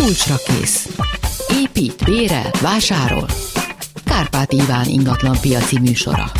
kulcsra kész. Épít, bérel, vásárol. Kárpát Iván ingatlan piaci műsora.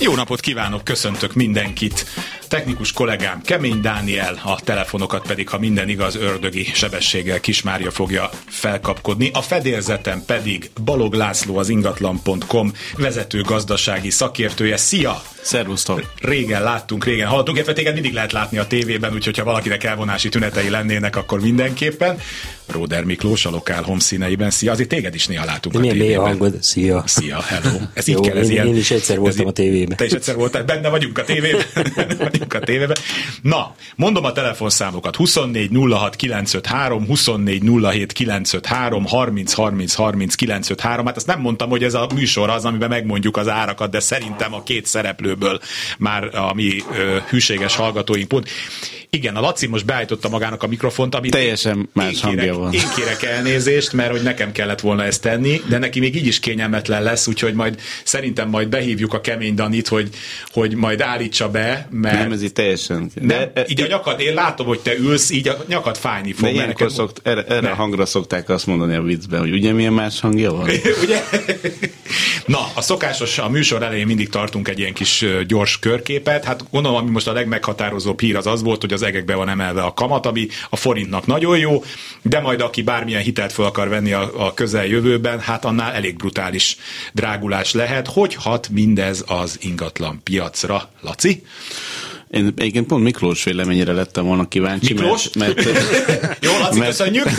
Jó napot kívánok, köszöntök mindenkit! Technikus kollégám Kemény Dániel, a telefonokat pedig, ha minden igaz, ördögi sebességgel Kismária fogja felkapkodni. A fedélzeten pedig Balog László az ingatlan.com vezető gazdasági szakértője. Szia! Szervusztok! Régen láttunk, régen hallottunk, illetve téged mindig lehet látni a tévében, úgyhogy ha valakinek elvonási tünetei lennének, akkor mindenképpen. Róder Miklós a lokál home színeiben. Szia, azért téged is néha látunk De a milyen tévében. hangod? Szia! Szia, hello. Ez így Jó, kell, ez én- ilyen, én is egyszer voltam így- a tévében. Te is egyszer voltál, benne vagyunk a tévében. Benne vagyunk a tévében. Na, mondom a telefonszámokat. 24 06 953, 24 07 953, 30 30 30 953. Hát azt nem mondtam, hogy ez a műsor az, amiben megmondjuk az árakat, de szerintem a két szereplőből már a mi hűséges hallgatóink pont. Igen, a Laci most beállította magának a mikrofont, amit Teljesen más én hangja kérek, van. Én kérek elnézést, mert hogy nekem kellett volna ezt tenni, de neki még így is kényelmetlen lesz, úgyhogy majd szerintem majd behívjuk a kemény Danit, hogy, hogy majd állítsa be, mert Nem, ez így teljesen... de, nem, így a nyakad, én látom, hogy te ülsz, így a nyakad fájni fog. de ilyenkor neked- szokt, erre, erre a hangra szokták azt mondani a viccben, hogy ugye milyen más hangja van? Ugye? Na, a szokásos, a műsor elején mindig tartunk egy ilyen kis gyors körképet. Hát gondolom, ami most a legmeghatározóbb hír az az volt, hogy az egekbe van emelve a kamat, ami a forintnak nagyon jó, de majd aki bármilyen hitelt fel akar venni a, a közeljövőben, hát annál elég brutális drágulás lehet. Hogy hat mindez az ingatlan piacra, Laci? Én egyébként pont Miklós véleményére lettem volna kíváncsi. Miklós? Mert, mert, Jó, Laci, mert- köszönjük!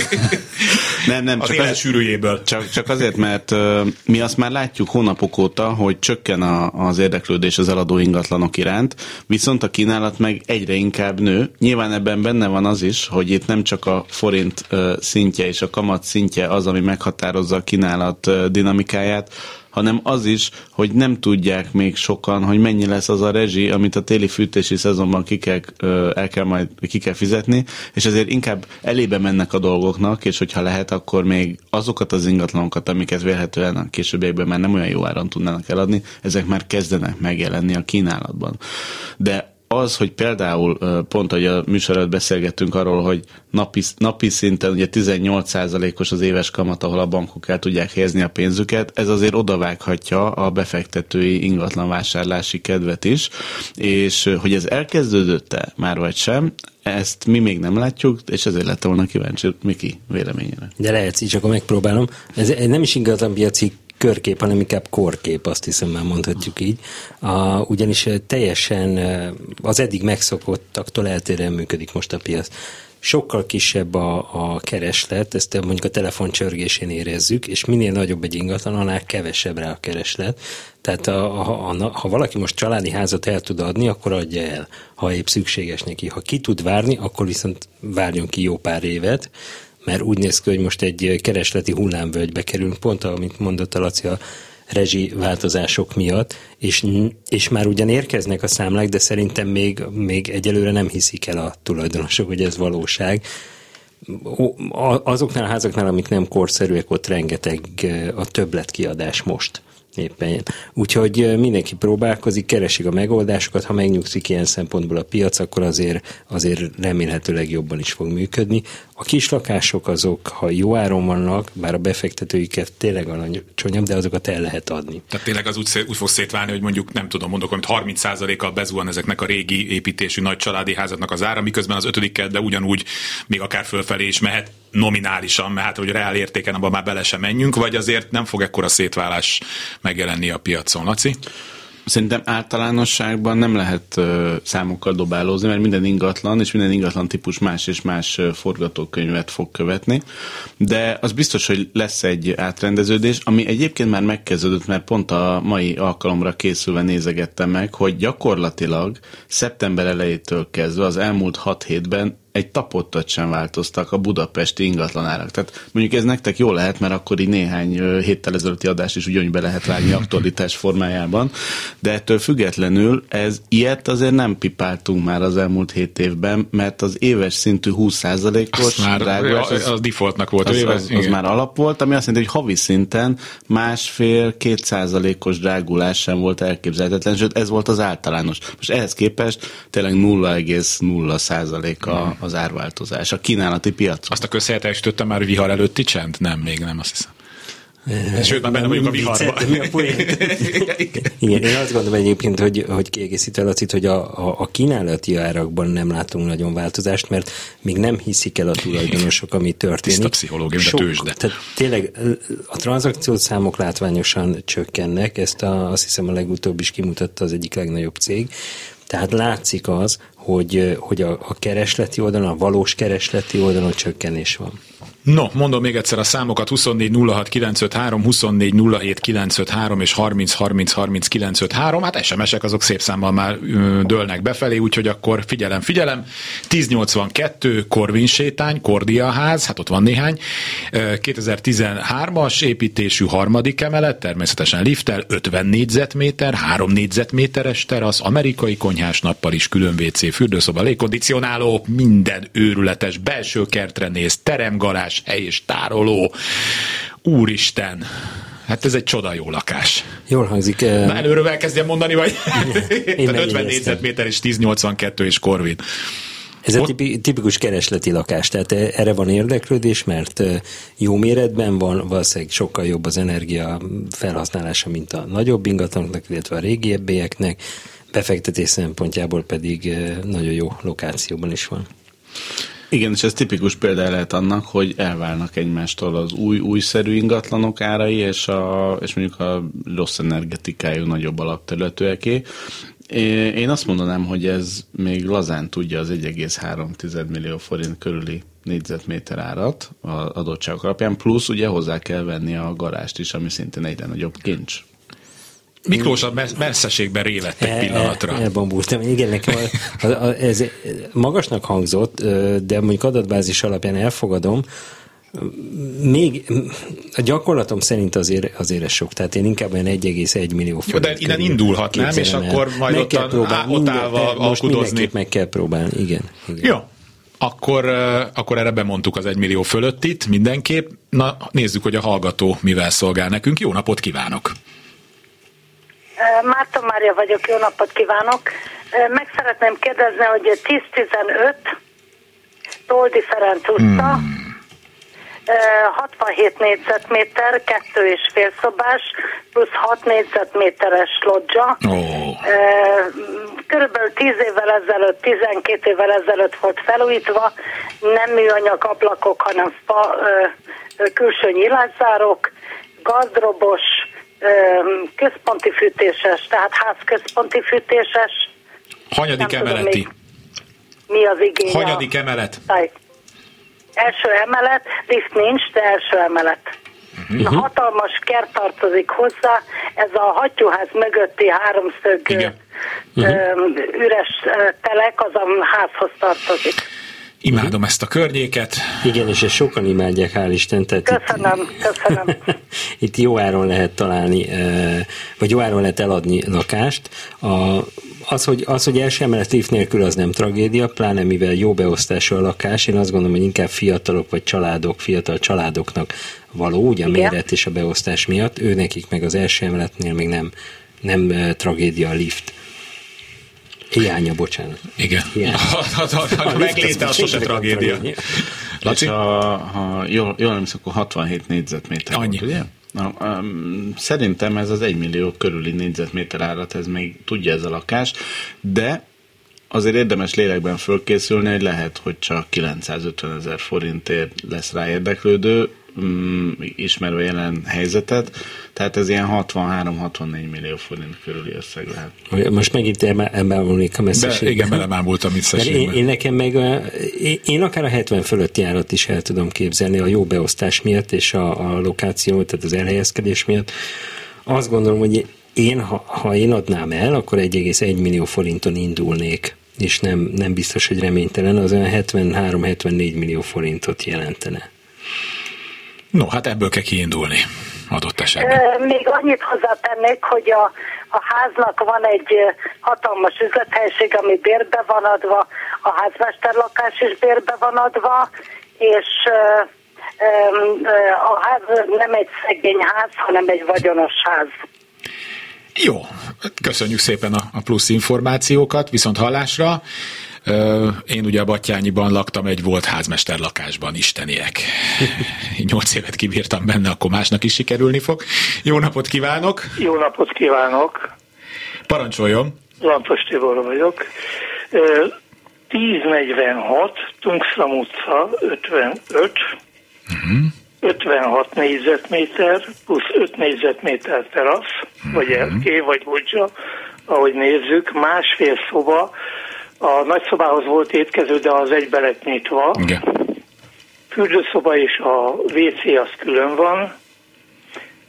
Nem, nem, Az csak az- sűrűjéből. Csak, csak azért, mert ö, mi azt már látjuk hónapok óta, hogy csökken a, az érdeklődés az eladó ingatlanok iránt, viszont a kínálat meg egyre inkább nő. Nyilván ebben benne van az is, hogy itt nem csak a forint ö, szintje és a kamat szintje az, ami meghatározza a kínálat ö, dinamikáját, hanem az is, hogy nem tudják még sokan, hogy mennyi lesz az a rezsi, amit a téli fűtési szezonban ki kell, el kell majd ki kell fizetni, és ezért inkább elébe mennek a dolgoknak, és hogyha lehet, akkor még azokat az ingatlanokat, amiket vélhetően a későbbiekben már nem olyan jó áron tudnának eladni, ezek már kezdenek megjelenni a kínálatban. De az, hogy például pont, hogy a műsor előtt beszélgettünk arról, hogy napi, napi szinten ugye 18%-os az éves kamat, ahol a bankok el tudják helyezni a pénzüket, ez azért odavághatja a befektetői ingatlan vásárlási kedvet is, és hogy ez elkezdődött-e már vagy sem, ezt mi még nem látjuk, és ezért lettem volna kíváncsi Miki véleményére. De lehet, így akkor megpróbálom. Ez nem is ingatlan piaci körkép, hanem inkább korkép, azt hiszem már mondhatjuk így. A, ugyanis teljesen az eddig megszokottaktól eltérően működik most a piac. Sokkal kisebb a, a kereslet, ezt mondjuk a telefon csörgésén érezzük, és minél nagyobb egy ingatlan, annál kevesebb rá a kereslet. Tehát a, a, a, ha valaki most családi házat el tud adni, akkor adja el, ha épp szükséges neki. Ha ki tud várni, akkor viszont várjon ki jó pár évet, mert úgy néz ki, hogy most egy keresleti hullámvölgybe kerülünk, pont amit mondott a Laci a rezsi változások miatt, és, és már ugyan érkeznek a számlák, de szerintem még, még egyelőre nem hiszik el a tulajdonosok, hogy ez valóság. Azoknál a házaknál, amik nem korszerűek, ott rengeteg a többletkiadás most éppen. Úgyhogy mindenki próbálkozik, keresik a megoldásokat, ha megnyugszik ilyen szempontból a piac, akkor azért, azért remélhetőleg jobban is fog működni. A kis lakások azok, ha jó áron vannak, bár a befektetőiket tényleg alacsonyabb, de azokat el lehet adni. Tehát tényleg az úgy, úgy fog szétválni, hogy mondjuk nem tudom, mondok, hogy 30%-kal bezuhan ezeknek a régi építésű nagy családi házaknak az ára, miközben az ötödik de ugyanúgy még akár fölfelé is mehet nominálisan, mert hát, hogy reál értéken abban már bele sem menjünk, vagy azért nem fog ekkora szétválás megjelenni a piacon, Laci? Szerintem általánosságban nem lehet számokkal dobálózni, mert minden ingatlan és minden ingatlan típus más és más forgatókönyvet fog követni, de az biztos, hogy lesz egy átrendeződés, ami egyébként már megkezdődött, mert pont a mai alkalomra készülve nézegettem meg, hogy gyakorlatilag szeptember elejétől kezdve az elmúlt hat hétben egy tapottat sem változtak a budapesti ingatlanárak. Tehát mondjuk ez nektek jó lehet, mert akkor így néhány héttel ezelőtti adást is ugyanúgy be lehet vágni aktualitás formájában, de ettől függetlenül ez ilyet azért nem pipáltunk már az elmúlt hét évben, mert az éves szintű 20%-os Azt már drágulás, az, az defaultnak volt. az, az, az igen. már alap volt, ami azt jelenti, hogy havi szinten másfél-két százalékos drágulás sem volt elképzelhetetlen, sőt ez volt az általános. Most ehhez képest tényleg 0,0 százalék a, az árváltozás a kínálati piacon. Azt a közhelyetesítettem már vihar előtti csend? Nem, még nem, azt hiszem. Sőt, már benne vagyunk a viharban. Igen, én azt gondolom egyébként, hogy, hogy kiegészítve Lacit, hogy a, a, a kínálati árakban nem látunk nagyon változást, mert még nem hiszik el a tulajdonosok, ami történik. Tiszta pszichológia, a tőzsde. Tehát tényleg a tranzakciós számok látványosan csökkennek, ezt a, azt hiszem a legutóbb is kimutatta az egyik legnagyobb cég, tehát látszik az, hogy, hogy a, a keresleti oldalon, a valós keresleti oldalon csökkenés van. No, mondom még egyszer a számokat 24 06 953, 24 07 953 és 30 30 30 953. Hát SMS-ek azok szép számmal már dőlnek befelé, úgyhogy akkor figyelem, figyelem. 1082 Korvin sétány, Kordia ház, hát ott van néhány. 2013-as építésű harmadik emelet, természetesen lifttel, 50 négyzetméter, 3 négyzetméteres terasz, amerikai konyhás nappal is külön WC, fürdőszoba, légkondicionáló, minden őrületes, belső kertre néz, teremgarázs, lakás, hely és tároló. Úristen, hát ez egy csoda jó lakás. Jól hangzik. Na, előről elkezdjem mondani, vagy? Én 50 négyzetméter és 1082 és Corvin. Ez a tipikus keresleti lakás, tehát erre van érdeklődés, mert jó méretben van, valószínűleg sokkal jobb az energia felhasználása, mint a nagyobb ingatlanoknak, illetve a régiebbieknek, befektetés szempontjából pedig nagyon jó lokációban is van. Igen, és ez tipikus példa lehet annak, hogy elválnak egymástól az új, újszerű ingatlanok árai, és, a, és mondjuk a rossz energetikájú nagyobb alapterületűeké. Én azt mondanám, hogy ez még lazán tudja az 1,3 millió forint körüli négyzetméter árat az adottságok alapján, plusz ugye hozzá kell venni a garást is, ami szintén egyre nagyobb kincs. Miklós a messzeségben révett egy e, pillanatra. Elbambultam. Igen, nekem a, a, a, ez magasnak hangzott, de mondjuk adatbázis alapján elfogadom, még a gyakorlatom szerint azért, azért ez sok, tehát én inkább olyan 1,1 millió forint. de innen indulhat, nem? És akkor majd ott, á, ott állva alkudozni. meg kell próbálni, igen. igen. Jó, akkor, akkor erre bemondtuk az 1 millió fölöttit mindenképp. Na, nézzük, hogy a hallgató mivel szolgál nekünk. Jó napot kívánok! Márta Mária vagyok, jó napot kívánok. Meg szeretném kérdezni, hogy 10-15 Toldi Ferenc utca, hmm. 67 négyzetméter, kettő és fél szobás, plusz 6 négyzetméteres lodzsa. Oh. Körülbelül 10 évvel ezelőtt, 12 évvel ezelőtt volt felújítva, nem műanyag ablakok, hanem fa, külső nyilászárók, gardrobos, központi fűtéses, tehát ház központi fűtéses. Hanyadik Nem emeleti? Tudom, mi az igény? Hanyadik a... emelet? Taj. Első emelet, lift nincs, de első emelet. Uh-huh. Na, hatalmas kert tartozik hozzá, ez a hattyúház mögötti háromszög Igen. Uh-huh. üres telek, az a házhoz tartozik. Imádom uh-huh. ezt a környéket. Igen, és ezt sokan imádják, hál' Isten. Tehát köszönöm, itt, köszönöm. itt jó áron lehet találni, vagy jó áron lehet eladni lakást. A, az, hogy, az, hogy első emelet lift nélkül az nem tragédia, pláne mivel jó beosztású a lakás, én azt gondolom, hogy inkább fiatalok vagy családok, fiatal családoknak való, ugye a Igen. méret és a beosztás miatt, ő nekik meg az első emeletnél még nem, nem tragédia a lift. Hiánya, bocsánat. Igen. Hiánya. A megléte az sose tragédia. Laci? ha, ha jól, jól emlékszem, akkor 67 négyzetméter Annyi. Volt, ugye? Na, um, szerintem ez az 1 millió körüli négyzetméter árat, ez még tudja ez a lakás, de azért érdemes lélekben fölkészülni, hogy lehet, hogy csak 950 ezer forintért lesz rá érdeklődő, mm, ismerve jelen helyzetet, tehát ez ilyen 63-64 millió forint körüli összeg lehet. Most megint elbámulnék a messzeségbe. Be, igen, belemámultam messzeségbe. Én, én, nekem meg, a, én akár a 70 fölötti árat is el tudom képzelni a jó beosztás miatt és a, a lokáció, tehát az elhelyezkedés miatt. Azt gondolom, hogy én, ha, ha én adnám el, akkor 1,1 millió forinton indulnék és nem, nem biztos, hogy reménytelen, az olyan 73-74 millió forintot jelentene. No, hát ebből kell kiindulni adott esetben. Még annyit hozzátennék, hogy a, a háznak van egy hatalmas üzlethelyiség, ami bérbe van adva, a házmesterlakás is bérbe van adva, és a ház nem egy szegény ház, hanem egy vagyonos ház. Jó, köszönjük szépen a plusz információkat, viszont hallásra. Én ugye a Batyányiban laktam egy volt házmester lakásban, isteniek. Nyolc évet kibírtam benne, akkor másnak is sikerülni fog. Jó napot kívánok! Jó napot kívánok! Parancsoljon! Lantos Tibor vagyok. 1046, Tungszam utca 55, uh-huh. 56 négyzetméter, plusz 5 négyzetméter terasz, uh-huh. vagy erké, vagy budzsa, ahogy nézzük, másfél szoba, a nagyszobához volt étkező, de az egybe lett nyitva. Igen. Fürdőszoba és a WC az külön van.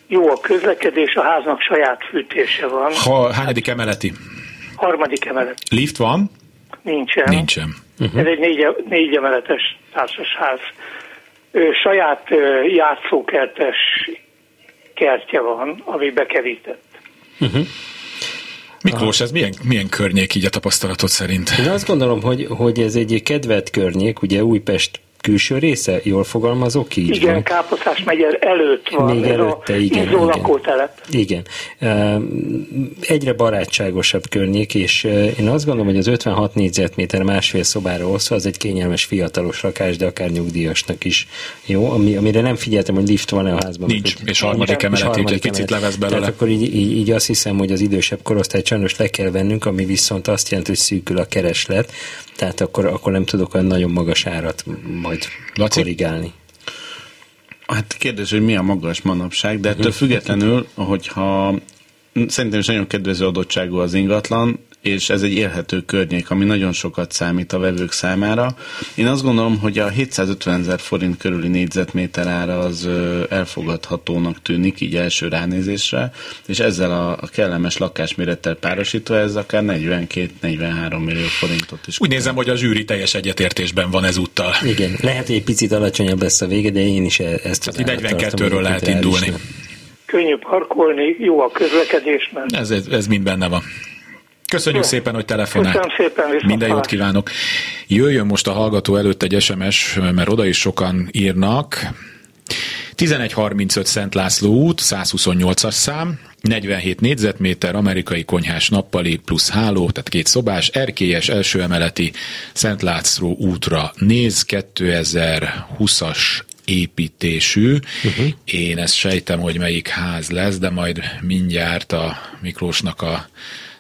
Jó a közlekedés, a háznak saját fűtése van. Ha, hányadik emeleti? Harmadik emelet. Lift van? Nincsen. Nincsen. Uh-huh. Ez egy négy, négy emeletes társasház. Ő, saját játszókertes kertje van, ami bekerített. Uh-huh. Miklós, ez milyen, milyen környék így a tapasztalatod szerint? Én azt gondolom, hogy, hogy ez egy kedvelt környék, ugye Újpest külső része? Jól fogalmazok így? Igen, van? Káposztás megyer előtt van. Még előtte, a igen. Igen. lakótelep. Igen. Egyre barátságosabb környék, és én azt gondolom, hogy az 56 négyzetméter másfél szobára osztva az egy kényelmes fiatalos lakás, de akár nyugdíjasnak is jó, ami, amire nem figyeltem, hogy lift van-e a házban. Nincs, hogy, és harmadik emelet, így egy picit levesz belőle. Tehát akkor így, így, így, azt hiszem, hogy az idősebb korosztály sajnos le kell vennünk, ami viszont azt jelenti, hogy szűkül a kereslet, tehát akkor, akkor nem tudok olyan nagyon magas árat majd Laci? korrigálni. Hát kérdés, hogy mi a magas manapság, de ettől függetlenül, hogyha szerintem is nagyon kedvező adottságú az ingatlan, és ez egy élhető környék, ami nagyon sokat számít a vevők számára. Én azt gondolom, hogy a 750 ezer forint körüli négyzetméter ára az elfogadhatónak tűnik így első ránézésre, és ezzel a kellemes lakásmérettel párosítva ez akár 42-43 millió forintot is. Úgy nézem, hogy a zsűri teljes egyetértésben van ezúttal. Igen, lehet, hogy egy picit alacsonyabb lesz a vége, de én is e- ezt Tehát 42-ről lehet indulni. Könnyű parkolni, jó a közlekedés. Mert... Ez, ez, ez mind benne van. Köszönjük Jó. szépen, hogy telefonált. Köszönöm szépen, Minden jót kívánok. Jöjjön most a hallgató előtt egy SMS, mert oda is sokan írnak. 1135 Szent László út, 128-as szám, 47 négyzetméter, amerikai konyhás nappali plusz háló, tehát két szobás, erkélyes első emeleti Szent László útra néz, 2020-as építésű. Uh-huh. Én ezt sejtem, hogy melyik ház lesz, de majd mindjárt a Miklósnak a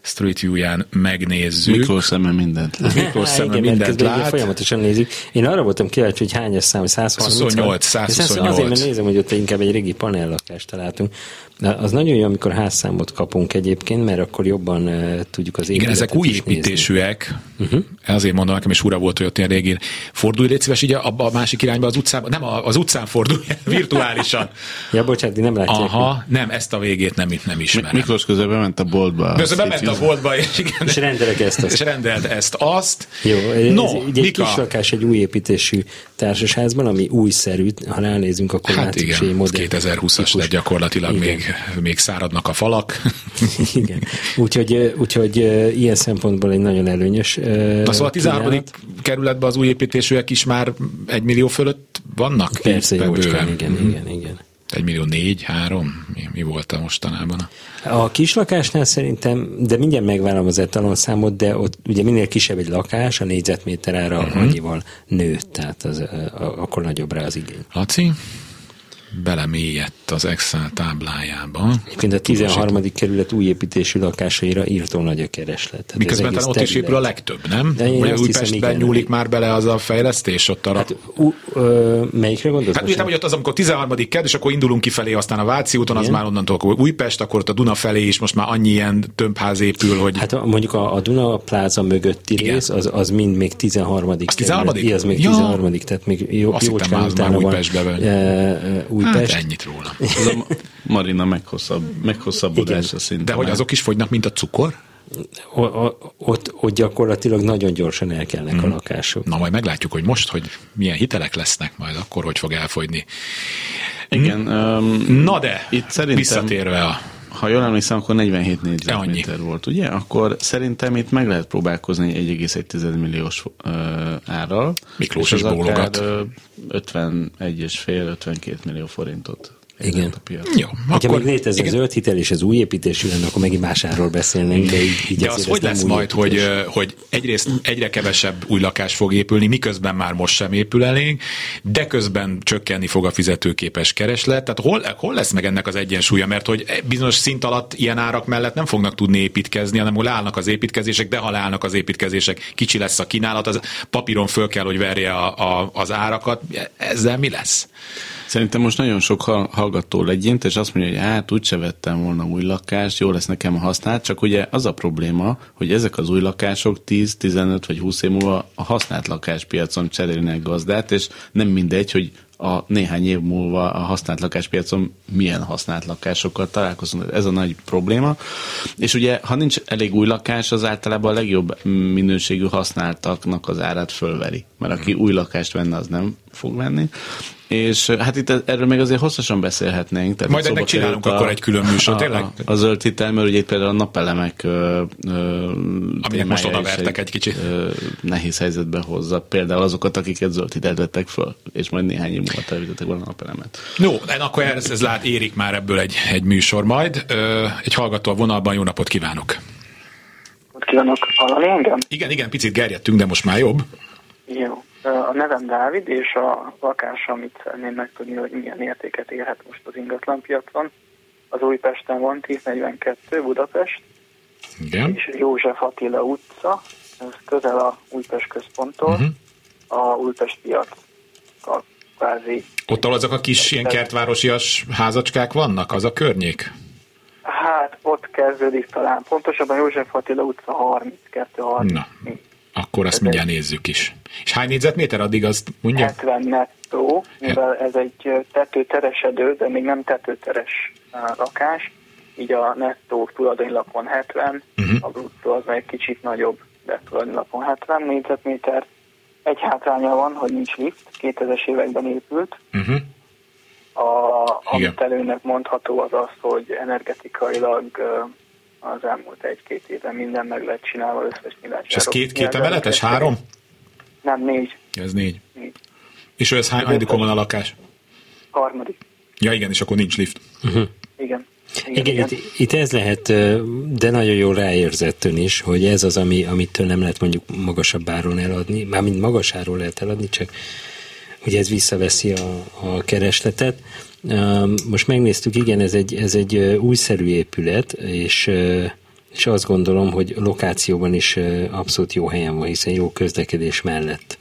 Street View-ján megnézzük. Miklós szeme mindent lát. Miklós szeme Igen, mindent lát. Folyamatosan nézik. Én arra voltam kíváncsi, hogy hányas szám, 128. 128. Azért, mert nézem, hogy ott inkább egy régi panellakást találtunk. Az nagyon jó, amikor házszámot kapunk egyébként, mert akkor jobban uh, tudjuk az Igen, ezek új építésűek. Uh-huh. Azért mondom nekem, és ura volt, hogy ott ilyen régi. Fordulj légy szíves, így a, a másik irányba az utcában. Nem, az utcán fordulj, virtuálisan. ja, bocsánat, nem látják. Aha, nem, ezt a végét nem, nem ismerem. Miklós közben bement a boltba. Közben bement a boltba, és, igen, és rendelek ezt, azt. És rendelt ezt, azt. Jó, ez, no, egy, egy kis lakás egy új építésű társasházban, ami újszerű, ha ránézünk, akkor hát látszik, igen, 2020-as lett gyakorlatilag igen. még, még száradnak a falak. igen, úgyhogy, úgyhogy ilyen szempontból egy nagyon előnyös Na szóval a 13. Kínálat. kerületben az új építésűek is már egy millió fölött vannak? Persze, jócskán, igen, mm-hmm. igen, igen. Egy millió négy, három? Mi, mi volt a mostanában? A kislakásnál szerintem, de mindjárt megvállom az etalonszámot, de ott ugye minél kisebb egy lakás, a négyzetméter ára uh-huh. annyival nőtt, tehát az, akkor nagyobb rá az igény. Laci? Belemélyedt az Excel táblájába. Egyébként a 13. kerület új építésű lakásaira írtó nagy a kereslet. Tehát Miközben talán ott is épül a legtöbb, nem? De én Vagy Újpestben hiszem, nyúlik igen. már bele az a fejlesztés ott arra? Hát, ú, ö, melyikre gondolsz? Hát hogy ott az, amikor 13. ked, és akkor indulunk kifelé, aztán a Váci úton, igen. az már onnantól akkor Újpest, akkor ott a Duna felé is most már annyi ilyen tömbház épül, hogy... Hát mondjuk a, a Duna pláza mögötti igen. rész, az, az mind még 13. Az 13. Igen, az még ja. 13. tehát még jó, Azt jó hittem, már, már Újpestbe van. Újpest. Hát ennyit róla. Ez a marina meghosszabb, meghosszabbodása szinte. De hogy azok is fogynak, mint a cukor? O, o, ott, ott gyakorlatilag nagyon gyorsan elkelnek hmm. a mhm. lakások. Na majd meglátjuk, hogy most, hogy milyen hitelek lesznek majd, akkor hogy fog elfogyni. Igen. Um, Na de, itt szerintem, visszatérve a ha jól emlékszem, akkor 47 négyzetméter volt, ugye? Akkor szerintem itt meg lehet próbálkozni egy 1,1 milliós uh, árral. Miklós is bólogat. 51,5-52 millió forintot Igen. A piac. Jó, Ha akkor még létezne igen. zöld hitel és az új építésű lenne, akkor megint másáról beszélnénk, de így, így De az hogy ez lesz majd, hogy, építés. ö, hogy egyrészt egyre kevesebb új lakás fog épülni, miközben már most sem épül elénk, de közben csökkenni fog a fizetőképes kereslet. Tehát hol, hol lesz meg ennek az egyensúlya? Mert hogy bizonyos szint alatt ilyen árak mellett nem fognak tudni építkezni, hanem állnak az építkezések, de ha leállnak az építkezések, kicsi lesz a kínálat, az papíron föl kell, hogy verje a, a, az árakat. Ezzel mi lesz? Szerintem most nagyon sok hal- hallgató legyint, és azt mondja, hogy hát úgyse vettem volna új lakást, jó lesz nekem a használt, csak ugye az a probléma, hogy ezek az új lakások 10, 15 vagy 20 év múlva a használt lakáspiacon cserélnek gazdát, és nem mindegy, hogy a néhány év múlva a használt lakáspiacon milyen használt lakásokkal találkozunk. Ez a nagy probléma. És ugye, ha nincs elég új lakás, az általában a legjobb minőségű használtaknak az árát fölveri. Mert aki új lakást venne, az nem fog venni. És hát itt erről még azért hosszasan beszélhetnénk. Tehát Majd ennek csinálunk került akkor egy külön műsor, a, tényleg? A, a zöld hitel, mert ugye itt például a napelemek ö, ö, témája most is odavertek egy kicsit. Ö, nehéz helyzetbe hozza például azokat, akiket zöld hitelt vettek föl, és majd néhány év múlva televítettek volna a napelemet. No, akkor ez, ez lát, érik már ebből egy, egy műsor majd. Ö, egy hallgató a vonalban, jó napot kívánok! Kívánok hallani engem? Igen, igen, picit gerjedtünk, de most már jobb. Jó. A nevem Dávid, és a lakás, amit szeretném megtudni, hogy milyen értéket érhet most az ingatlanpiacon. Az Újpesten van 1042 Budapest, Igen. és József Attila utca, ez közel a Újpest központtól, uh-huh. a Újpest piac kvázi. Ott ahol azok a kis ilyen kertvárosias házacskák vannak, az a környék? Hát ott kezdődik talán, pontosabban József Attila utca 32 30 Na, akkor azt mindjárt nézzük is. És hány négyzetméter addig azt mondja? 70 nettó, mivel ez egy tetőteresedő, de még nem tetőteres lakás, így a nettó tulajdonlapon 70, Mhm. uh-huh. a bruttó az meg egy kicsit nagyobb, de tulajdonlapon 70 négyzetméter. Egy hátránya van, hogy nincs lift, 2000-es években épült. Uh-huh. A, amit előnek mondható az az, hogy energetikailag az elmúlt egy-két évben minden meg lett csinálva, összes És ez két, két emeletes, három? Nem, négy. Ez négy. négy. És ez hány, hányadikon van a lakás? Harmadik. Ja igen, és akkor nincs lift. Igen. Igen, itt, itt ez lehet, de nagyon jól ráérzett ön is, hogy ez az, ami, amitől nem lehet mondjuk magasabb áron eladni, mármint magas áron lehet eladni, csak ugye ez visszaveszi a, a keresletet. Most megnéztük, igen, ez egy, ez egy újszerű épület, és, és azt gondolom, hogy lokációban is abszolút jó helyen van, hiszen jó közlekedés mellett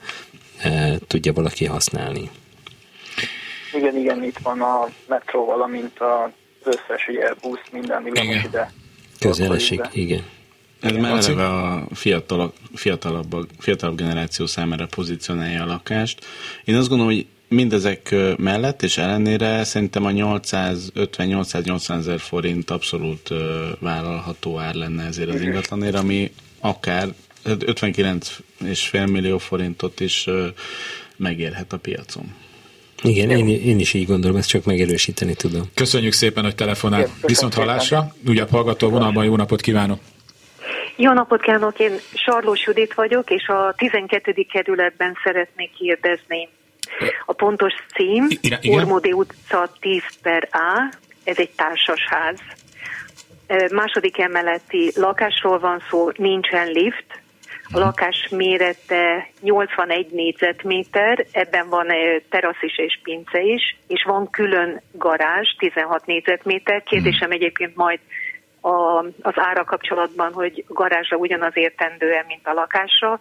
tudja valaki használni. Igen, igen, itt van a metró, valamint az összes ugye, busz, minden villamos Igen. ide. Közel torkol esik, ide. igen. Ez már Laci? eleve a fiatal, fiatalabb, fiatalabb generáció számára pozícionálja a lakást. Én azt gondolom, hogy mindezek mellett és ellenére szerintem a 850-880 ezer forint abszolút vállalható ár lenne ezért az ingatlanért, ami akár hát 59,5 millió forintot is megérhet a piacon. Igen, én, én is így gondolom, ezt csak megerősíteni tudom. Köszönjük szépen, hogy telefonált. Köszönöm Viszont hallásra. Újabb hallgató a vonalban, jó napot kívánok. Jó napot kívánok, én Sarlós Judit vagyok, és a 12. kerületben szeretnék kérdezni. A pontos cím, I- igen? Ormódi utca 10 per A, ez egy társasház. Második emeleti lakásról van szó, nincsen lift. A lakás mérete 81 négyzetméter, ebben van terasz is és pince is, és van külön garázs, 16 négyzetméter. Kérdésem egyébként majd a, az ára kapcsolatban, hogy a garázsra ugyanaz értendő mint a lakásra,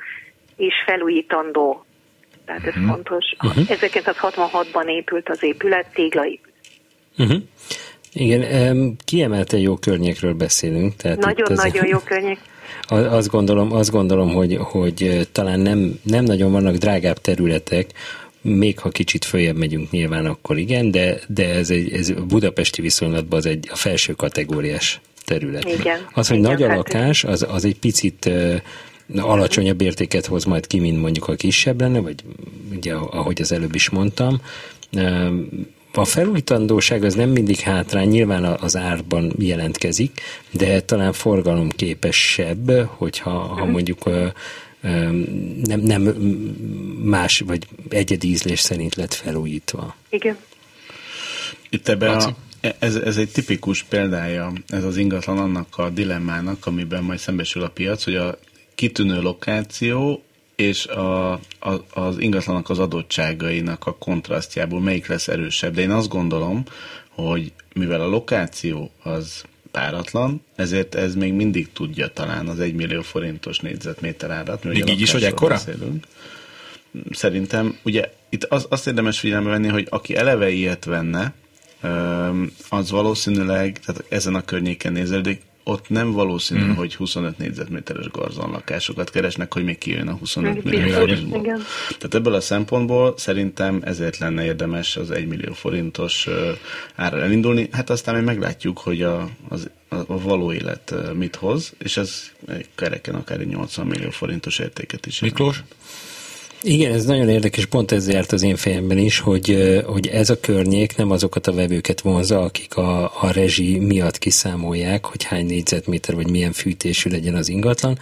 és felújítandó. Tehát ez fontos. 1966-ban épült az épület, téglaépület. Uh-huh. Igen, em, kiemelten jó környékről beszélünk. Nagyon-nagyon azért- jó környék. A- Azt gondolom, azt gondolom hogy, hogy talán nem, nem nagyon vannak drágább területek, még ha kicsit följebb megyünk nyilván, akkor igen, de, de ez, egy, ez budapesti viszonylatban az egy a felső kategóriás terület. Igen. Az, hogy Igen, nagy a hát- lakás, az, az egy picit alacsonyabb értéket hoz majd ki, mint mondjuk a kisebb lenne, vagy ugye ahogy az előbb is mondtam. A felújítandóság az nem mindig hátrány, nyilván az árban jelentkezik, de talán forgalomképesebb, hogyha ha mondjuk ö, ö, nem, nem más vagy egyedi ízlés szerint lett felújítva. Igen. Itt ebbe a, ez, ez egy tipikus példája, ez az ingatlan annak a dilemmának, amiben majd szembesül a piac, hogy a kitűnő lokáció és a, a, az ingatlanak az adottságainak a kontrasztjából melyik lesz erősebb. De én azt gondolom, hogy mivel a lokáció az páratlan, ezért ez még mindig tudja talán az 1 millió forintos négyzetméter árat. Még így is, hogy ekkora? Beszélünk. Szerintem, ugye itt az, azt érdemes figyelembe venni, hogy aki eleve ilyet venne, az valószínűleg, tehát ezen a környéken de ott nem valószínű, mm. hogy 25 négyzetméteres garzon lakásokat keresnek, hogy még kijön a 25 millió forintból. Tehát ebből a szempontból szerintem ezért lenne érdemes az 1 millió forintos ára elindulni. Hát aztán még meglátjuk, hogy a, az, a való élet mit hoz, és ez kereken akár egy 80 millió forintos értéket is. Miklós? Igen, ez nagyon érdekes, pont ez járt az én fejemben is, hogy, hogy ez a környék nem azokat a vevőket vonza, akik a, a rezsi miatt kiszámolják, hogy hány négyzetméter vagy milyen fűtésű legyen az ingatlan,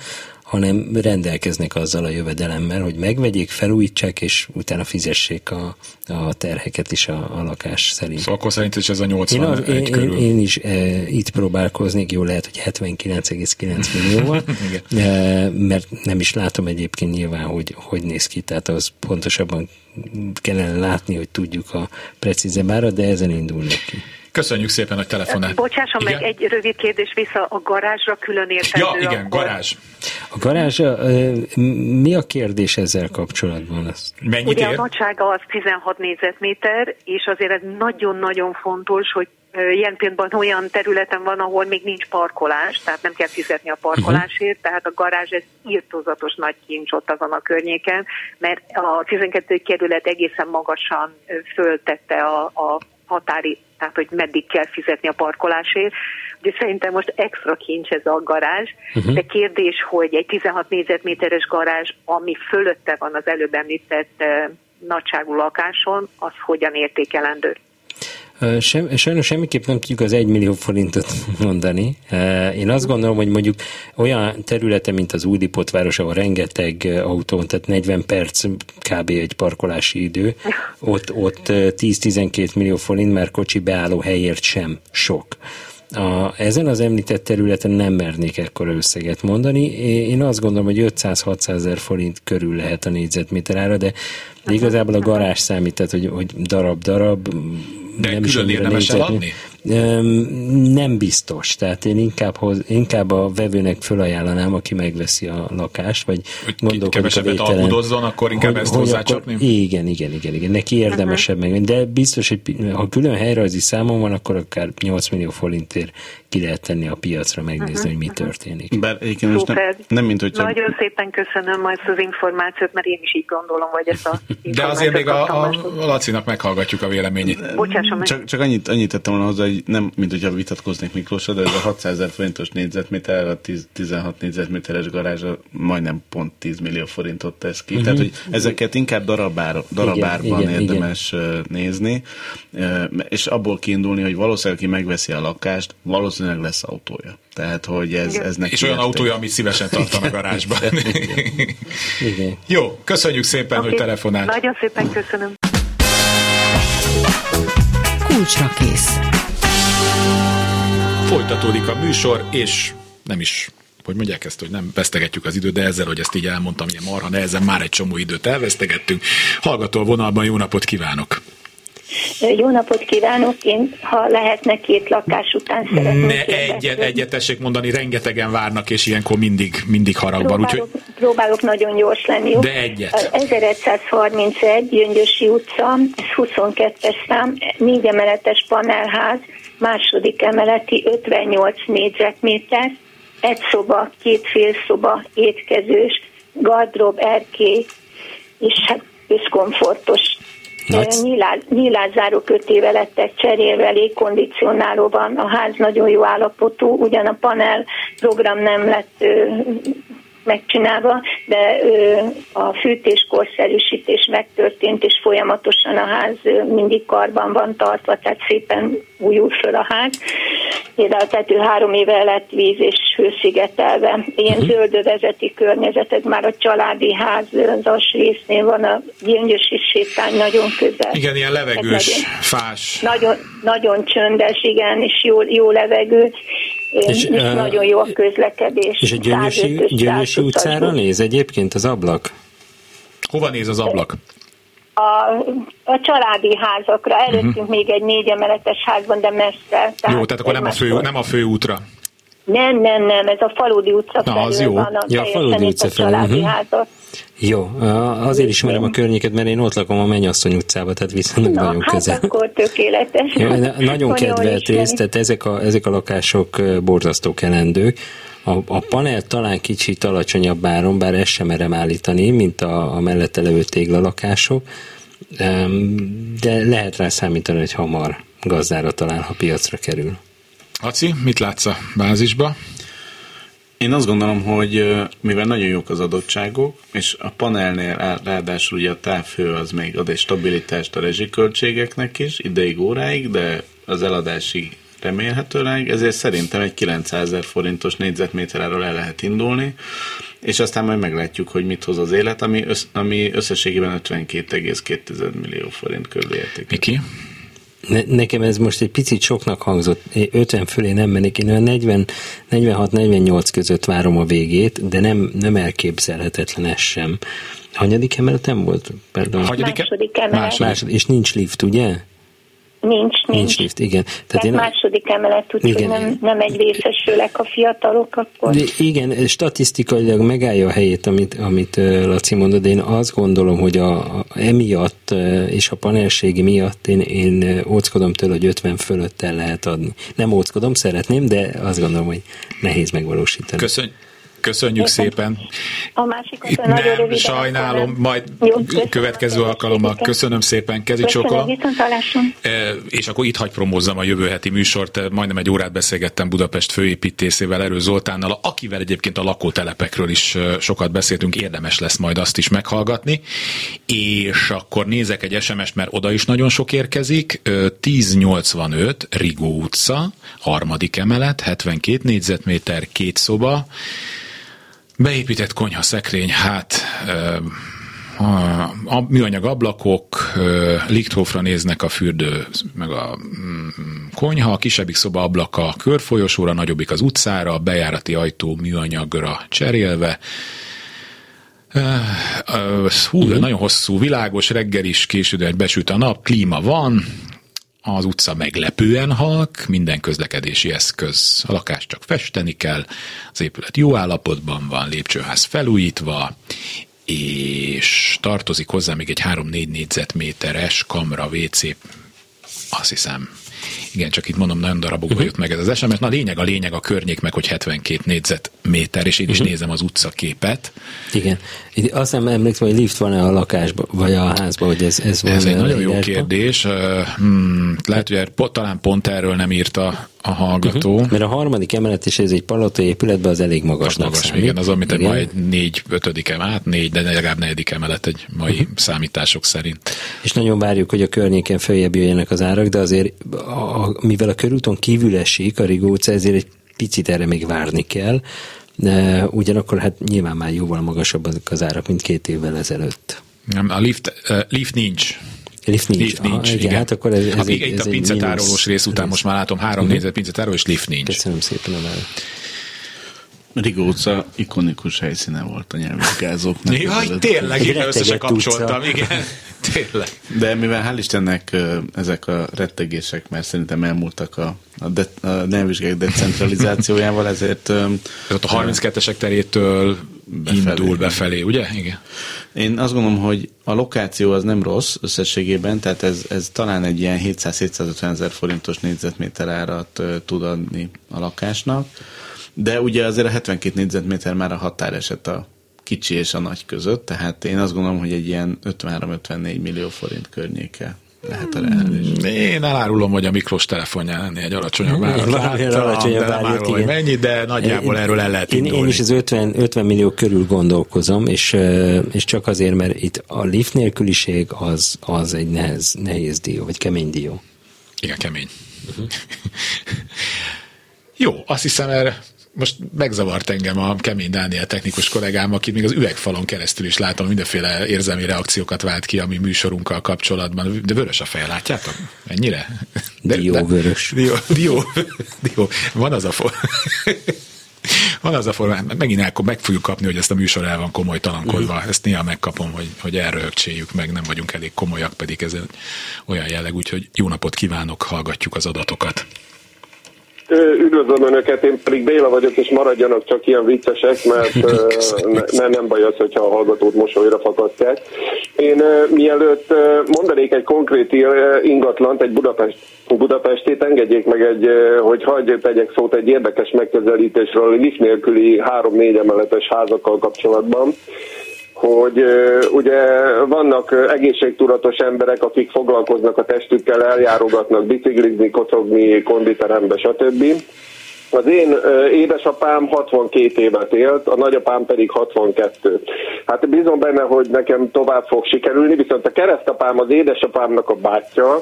hanem rendelkeznek azzal a jövedelemmel, hogy megvegyék, felújítsák, és utána fizessék a, a terheket is a, a lakás szerint. Szóval akkor szerint is ez a 80 én, az, én, körül. Én, én is e, itt próbálkoznék, jó lehet, hogy 79,9 millióval, e, mert nem is látom egyébként nyilván, hogy hogy néz ki, tehát az pontosabban kellene látni, hogy tudjuk a precízebb árat, de ezen indulnék ki. Köszönjük szépen, hogy telefonál. Bocsásson igen? meg egy rövid kérdés vissza a garázsra külön értendő. Ja, igen, akkor... garázs. A garázs, mi a kérdés ezzel kapcsolatban? Azt? Mennyit Ugye ér? a nagysága az 16 négyzetméter, és azért ez nagyon-nagyon fontos, hogy ilyen pillanatban olyan területen van, ahol még nincs parkolás, tehát nem kell fizetni a parkolásért, uh-huh. tehát a garázs ez írtózatos nagy kincs ott azon a környéken, mert a 12. kerület egészen magasan föltette a, a határi, tehát hogy meddig kell fizetni a parkolásért. Ugye szerintem most extra kincs ez a garázs, uh-huh. de kérdés, hogy egy 16 négyzetméteres garázs, ami fölötte van az előbb említett uh, nagyságú lakáson, az hogyan értékelendő? Sem, sajnos semmiképp nem tudjuk az 1 millió forintot mondani. Én azt gondolom, hogy mondjuk olyan területe, mint az Újdipot ahol rengeteg autó, tehát 40 perc kb. egy parkolási idő, ott, ott 10-12 millió forint, mert kocsi beálló helyért sem sok. A, ezen az említett területen nem mernék ekkora összeget mondani. Én azt gondolom, hogy 500-600 ezer forint körül lehet a négyzetméter ára, de igazából a garázs számít, tehát hogy, hogy darab-darab, de nem külön érdemes eladni? Nem biztos. Tehát én inkább, hoz, inkább a vevőnek fölajánlanám, aki megveszi a lakást, vagy hogy gondolkodik a alkudozzon, akkor inkább hogy, ezt hozzácsapni? Igen, igen, igen, igen. Neki érdemesebb uh-huh. meg. De biztos, hogy ha külön helyrajzi számon van, akkor akár 8 millió forintért ki lehet tenni a piacra, megnézni, uh-huh. hogy mi történik. Bár egyébként most nem, nem mint hogy Nagyon szépen köszönöm majd az információt, mert én is így gondolom, hogy ezt a De azért még a, a, a Lacinak meghallgatjuk a véleményét. Bocsásom meg. Csak, csak annyit, annyit tettem volna hozzá, hogy nem, mint hogyha vitatkoznék Miklósra, de ez a 600 ezer forintos négyzetméter, a 10, 16 négyzetméteres garázs majdnem pont 10 millió forintot tesz ki. Uh-huh. Tehát, hogy ezeket inkább darabár, darabárban igen, érdemes igen. nézni, és abból kiindulni, hogy valószínűleg, aki megveszi a lakást, valószínűleg lesz autója. Tehát, hogy ez, ez neki És olyan érték. autója, amit szívesen tartan a garázsban. Igen. Igen. Jó, köszönjük szépen, okay. hogy telefonált. Nagyon szépen köszönöm. Kulcsra kész. Folytatódik a műsor, és nem is hogy mondják ezt, hogy nem vesztegetjük az időt, de ezzel, hogy ezt így elmondtam, ilyen marha nehezen már egy csomó időt elvesztegettünk. Hallgató a vonalban, jó napot kívánok! Jó napot kívánok, én ha lehetne két lakás után szeretném Ne egyet, egyet tessék mondani, rengetegen várnak, és ilyenkor mindig, mindig harag van. Úgyhogy... Próbálok nagyon gyors lenni. Jó? De egyet. 1131 Gyöngyösi utca, ez 22-es szám, négy emeletes panelház, második emeleti 58 négyzetméter, egy szoba, két félszoba, étkezős, gardrób, erkély, és hát összkomfortos Nyílá, nyílászáró kötével lettek cserélve, légkondicionáló van, a ház nagyon jó állapotú, ugyan a panel program nem lett megcsinálva, de a fűtés korszerűsítés megtörtént, és folyamatosan a ház mindig karban van tartva, tehát szépen újul föl a ház. Például a tető három éve lett víz és hőszigetelve. Ilyen uh-huh. zöldövezeti környezetek, már a családi ház az résznél van a gyöngyösi sétány nagyon közel. Igen, ilyen levegős, nagyon, fás. Nagyon, nagyon csöndes, igen, és jó, jó levegő, és, és uh, nagyon jó a közlekedés. És a Gyöngyösi, Gyöngyösi utcára néz egyébként az ablak? Hova néz az ablak? a, a családi házakra. Előttünk uh-huh. még egy négy emeletes házban, de messze. Tehát jó, tehát akkor nem a, fő, nem a fő útra. Nem, nem, nem, ez a Faludi utca Na, az jó. van. A ja, a Faludi utca felé. Uh-huh. Jó, azért ismerem a környéket, mert én ott lakom a Mennyasszony utcában, tehát viszonylag Na, nagyon hát közel. akkor tökéletes. Jó, nagyon kedvelt rész, tehát ezek a, ezek a lakások borzasztó kelendők. A, a panel talán kicsit alacsonyabb áron, bár ezt sem merem állítani, mint a, a mellette levő téglalakások, de lehet rá számítani, hogy hamar gazdára talál, ha piacra kerül. Aci, mit látsz a bázisba? Én azt gondolom, hogy mivel nagyon jók az adottságok, és a panelnél ráadásul ugye a távhő az még ad egy stabilitást a rezsiköltségeknek is, ideig, óráig, de az eladásig remélhetőleg, ezért szerintem egy 900 ezer forintos négyzetméteráról el lehet indulni, és aztán majd meglátjuk, hogy mit hoz az élet, ami, össz, ami összességében 52,2 millió forint körül érték. Miki? Ne, nekem ez most egy picit soknak hangzott, 50 fölé nem mennék, én olyan 40, 46-48 között várom a végét, de nem, nem elképzelhetetlen ez sem. Hanyadik emeleten volt? Pardon. Hanyadik második emelet. Második, és nincs lift, ugye? Nincs, nincs. Nincs lift, igen. Tehát, Tehát én... második emelet, úgyhogy nem, nem egy részesülek a fiatalok akkor. De igen, statisztikailag megállja a helyét, amit, amit Laci mondod, én azt gondolom, hogy a, a emiatt és a panelségi miatt én, én óckodom tőle, hogy 50 fölött el lehet adni. Nem óckodom, szeretném, de azt gondolom, hogy nehéz megvalósítani. Köszönjük. Köszönjük Éppen. szépen. A másikat Itt nagyon röviden. Sajnálom, majd Jó, következő alkalommal. Köszönöm szépen, kezi csokola. E, és akkor itt hagy promózzam a jövő heti műsort. E, majdnem egy órát beszélgettem Budapest főépítészével, Erő Zoltánnal, akivel egyébként a lakótelepekről is e, sokat beszéltünk, érdemes lesz majd azt is meghallgatni. És akkor nézek egy SMS-t, mert oda is nagyon sok érkezik. 1085 Rigó utca, harmadik emelet, 72 négyzetméter, két szoba. Beépített konyha szekrény, hát a műanyag ablakok, Lichthofra néznek a fürdő, meg a mm, konyha, a kisebbik szoba ablaka körfolyosóra, nagyobbik az utcára, a bejárati ajtó műanyagra cserélve, Hú, uh-huh. nagyon hosszú, világos, reggel is késő, besüt a nap, klíma van, az utca meglepően halk, minden közlekedési eszköz, a lakást csak festeni kell, az épület jó állapotban van, lépcsőház felújítva, és tartozik hozzá még egy 3-4 négyzetméteres kamra WC, azt hiszem igen, csak itt mondom, nagyon darabokba uh-huh. jött meg ez az SMS. Na lényeg a lényeg a környék meg, hogy 72 négyzetméter, és én is uh-huh. nézem az utcaképet. Igen. Azt nem emlékszem, hogy lift van-e a lakásban, vagy a házban, hogy ez, ez van. Ez egy nagyon jó kérdés. Hmm, lehet, hogy er, talán pont erről nem írta a hallgató. Uh-huh. Mert a harmadik emelet is ez egy palotai épületben az elég magas. magas, számít. igen, az, amit igen. majd négy, ötödik emelet, hát négy, de legalább negyedik emelet egy mai uh-huh. számítások szerint. És nagyon várjuk, hogy a környéken följebb jöjjenek az árak, de azért a, mivel a körúton kívül esik a Rigóca, ezért egy picit erre még várni kell. De ugyanakkor hát nyilván már jóval magasabbak az árak, mint két évvel ezelőtt. Nem, a lift, uh, lift nincs. Lift nincs. Lift nincs, Aha, igen. igen. Hát akkor ez, ez a, egy, itt ez a pincetárolós rész után most már látom három uh-huh. négyzet pincetároló, és lift nincs. Köszönöm szépen a választ. Rigó utca ikonikus helyszíne volt a nyelvvizsgázóknak. Jaj, tényleg, én össze kapcsoltam, igen. Tényleg. De mivel hál' Istennek ezek a rettegések mert szerintem elmúltak a, a, de, a nyelvvizsgák decentralizációjával, ezért... Ez a 32-esek terétől befelé. indul befelé, ugye? Igen. Én azt gondolom, hogy a lokáció az nem rossz összességében, tehát ez, ez talán egy ilyen 700-750 ezer forintos négyzetméter árat tud adni a lakásnak de ugye azért a 72 négyzetméter már a határeset a kicsi és a nagy között, tehát én azt gondolom, hogy egy ilyen 53-54 millió forint környéke lehet a reális. Én elárulom, hogy a Miklós telefonján ennél egy alacsonyabb árat láttam, nem árat, árulom, hogy mennyi, de nagyjából erről el lehet én, indulni. én is az 50, 50 millió körül gondolkozom, és, és csak azért, mert itt a lift nélküliség az, az egy nehez, nehéz dió, vagy kemény dió. Igen, kemény. Jó, azt hiszem erre most megzavart engem a kemény Dániel technikus kollégám, aki még az üvegfalon keresztül is látom, mindenféle érzelmi reakciókat vált ki a mi műsorunkkal kapcsolatban. De vörös a feje, látjátok? Ennyire? De, Dióvörös. Dió, dió, dió. Van az a for... Van az a formán, megint el, meg fogjuk kapni, hogy ezt a műsor el van komolytalankodva. Mhm. Ezt néha megkapom, hogy, hogy elröhögcséljük meg, nem vagyunk elég komolyak, pedig ez olyan jelleg, úgyhogy jó napot kívánok, hallgatjuk az adatokat. Üdvözlöm Önöket, én pedig Béla vagyok, és maradjanak csak ilyen viccesek, mert ne, nem baj az, hogyha a hallgatót mosolyra fakasztják. Én mielőtt mondanék egy konkrét ingatlant, egy Budapest, Budapestét, engedjék meg, egy, hogy hagyj tegyek szót egy érdekes megközelítésről, lift nélküli három-négy emeletes házakkal kapcsolatban hogy ugye vannak egészségtudatos emberek, akik foglalkoznak a testükkel, eljárogatnak biciklizni, kocogni, konditerembe, stb. Az én édesapám 62 évet élt, a nagyapám pedig 62. Hát bízom benne, hogy nekem tovább fog sikerülni, viszont a keresztapám az édesapámnak a bátyja,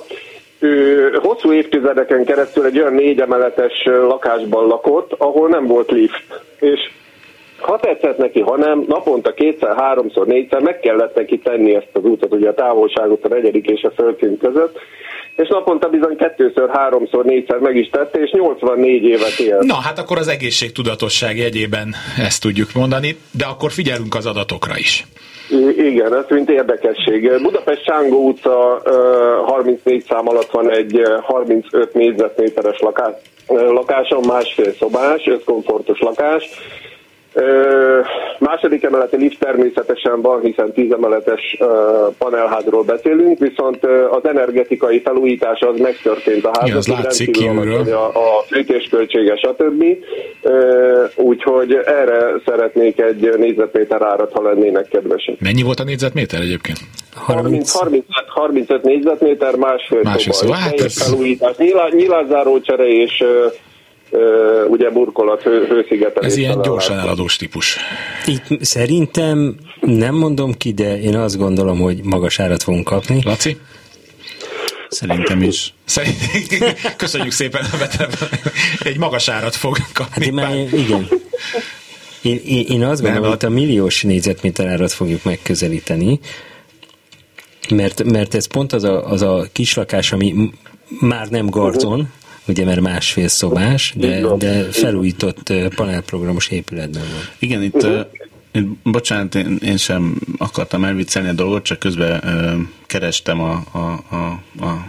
ő hosszú évtizedeken keresztül egy olyan négy emeletes lakásban lakott, ahol nem volt lift. És ha tetszett neki, ha nem, naponta kétszer, háromszor, négyszer meg kellett neki tenni ezt az útot, ugye a távolságot a negyedik és a földszint között, és naponta bizony kettőször, háromszor, négyszer meg is tette, és 84 évet élt. Na, hát akkor az egészségtudatosság jegyében ezt tudjuk mondani, de akkor figyelünk az adatokra is. I- Igen, ez mint érdekesség. Budapest Csángó utca ö, 34 szám alatt van egy ö, 35 négyzetméteres lakás, lakáson, másfél szobás, összkomfortos lakás. Ö, második emeleti lift természetesen van, hiszen 10 emeletes ö, panelházról beszélünk, viszont ö, az energetikai felújítás az megtörtént a Igen, az házak, látszik kívülről. a, a fűtésköltsége, stb. Úgyhogy erre szeretnék egy négyzetméter árat, ha lennének kedvesek. Mennyi volt a négyzetméter egyébként? 30, 30, 35 négyzetméter, másfél, Másfél szoba. szoba, hát Teljes ez- felújítás, nyilá, nyilázáró csere és ugye burkolat, hő, hőszigetelés. Ez ilyen gyorsan eladós típus. Itt szerintem nem mondom ki, de én azt gondolom, hogy magas árat fogunk kapni. Laci? Szerintem is. Szerint... Köszönjük szépen, egy magas árat fog kapni. Hát én már, igen. Én, én, én azt gondolom, hogy a milliós négyzetméter árat fogjuk megközelíteni, mert, mert ez pont az a, az a kislakás, ami már nem garzon, ugye mert másfél szobás, de, de felújított ö, panelprogramos épületben van. Igen, itt, uh, itt bocsánat, én, én sem akartam elviccelni a dolgot, csak közben uh, kerestem a, a, a, a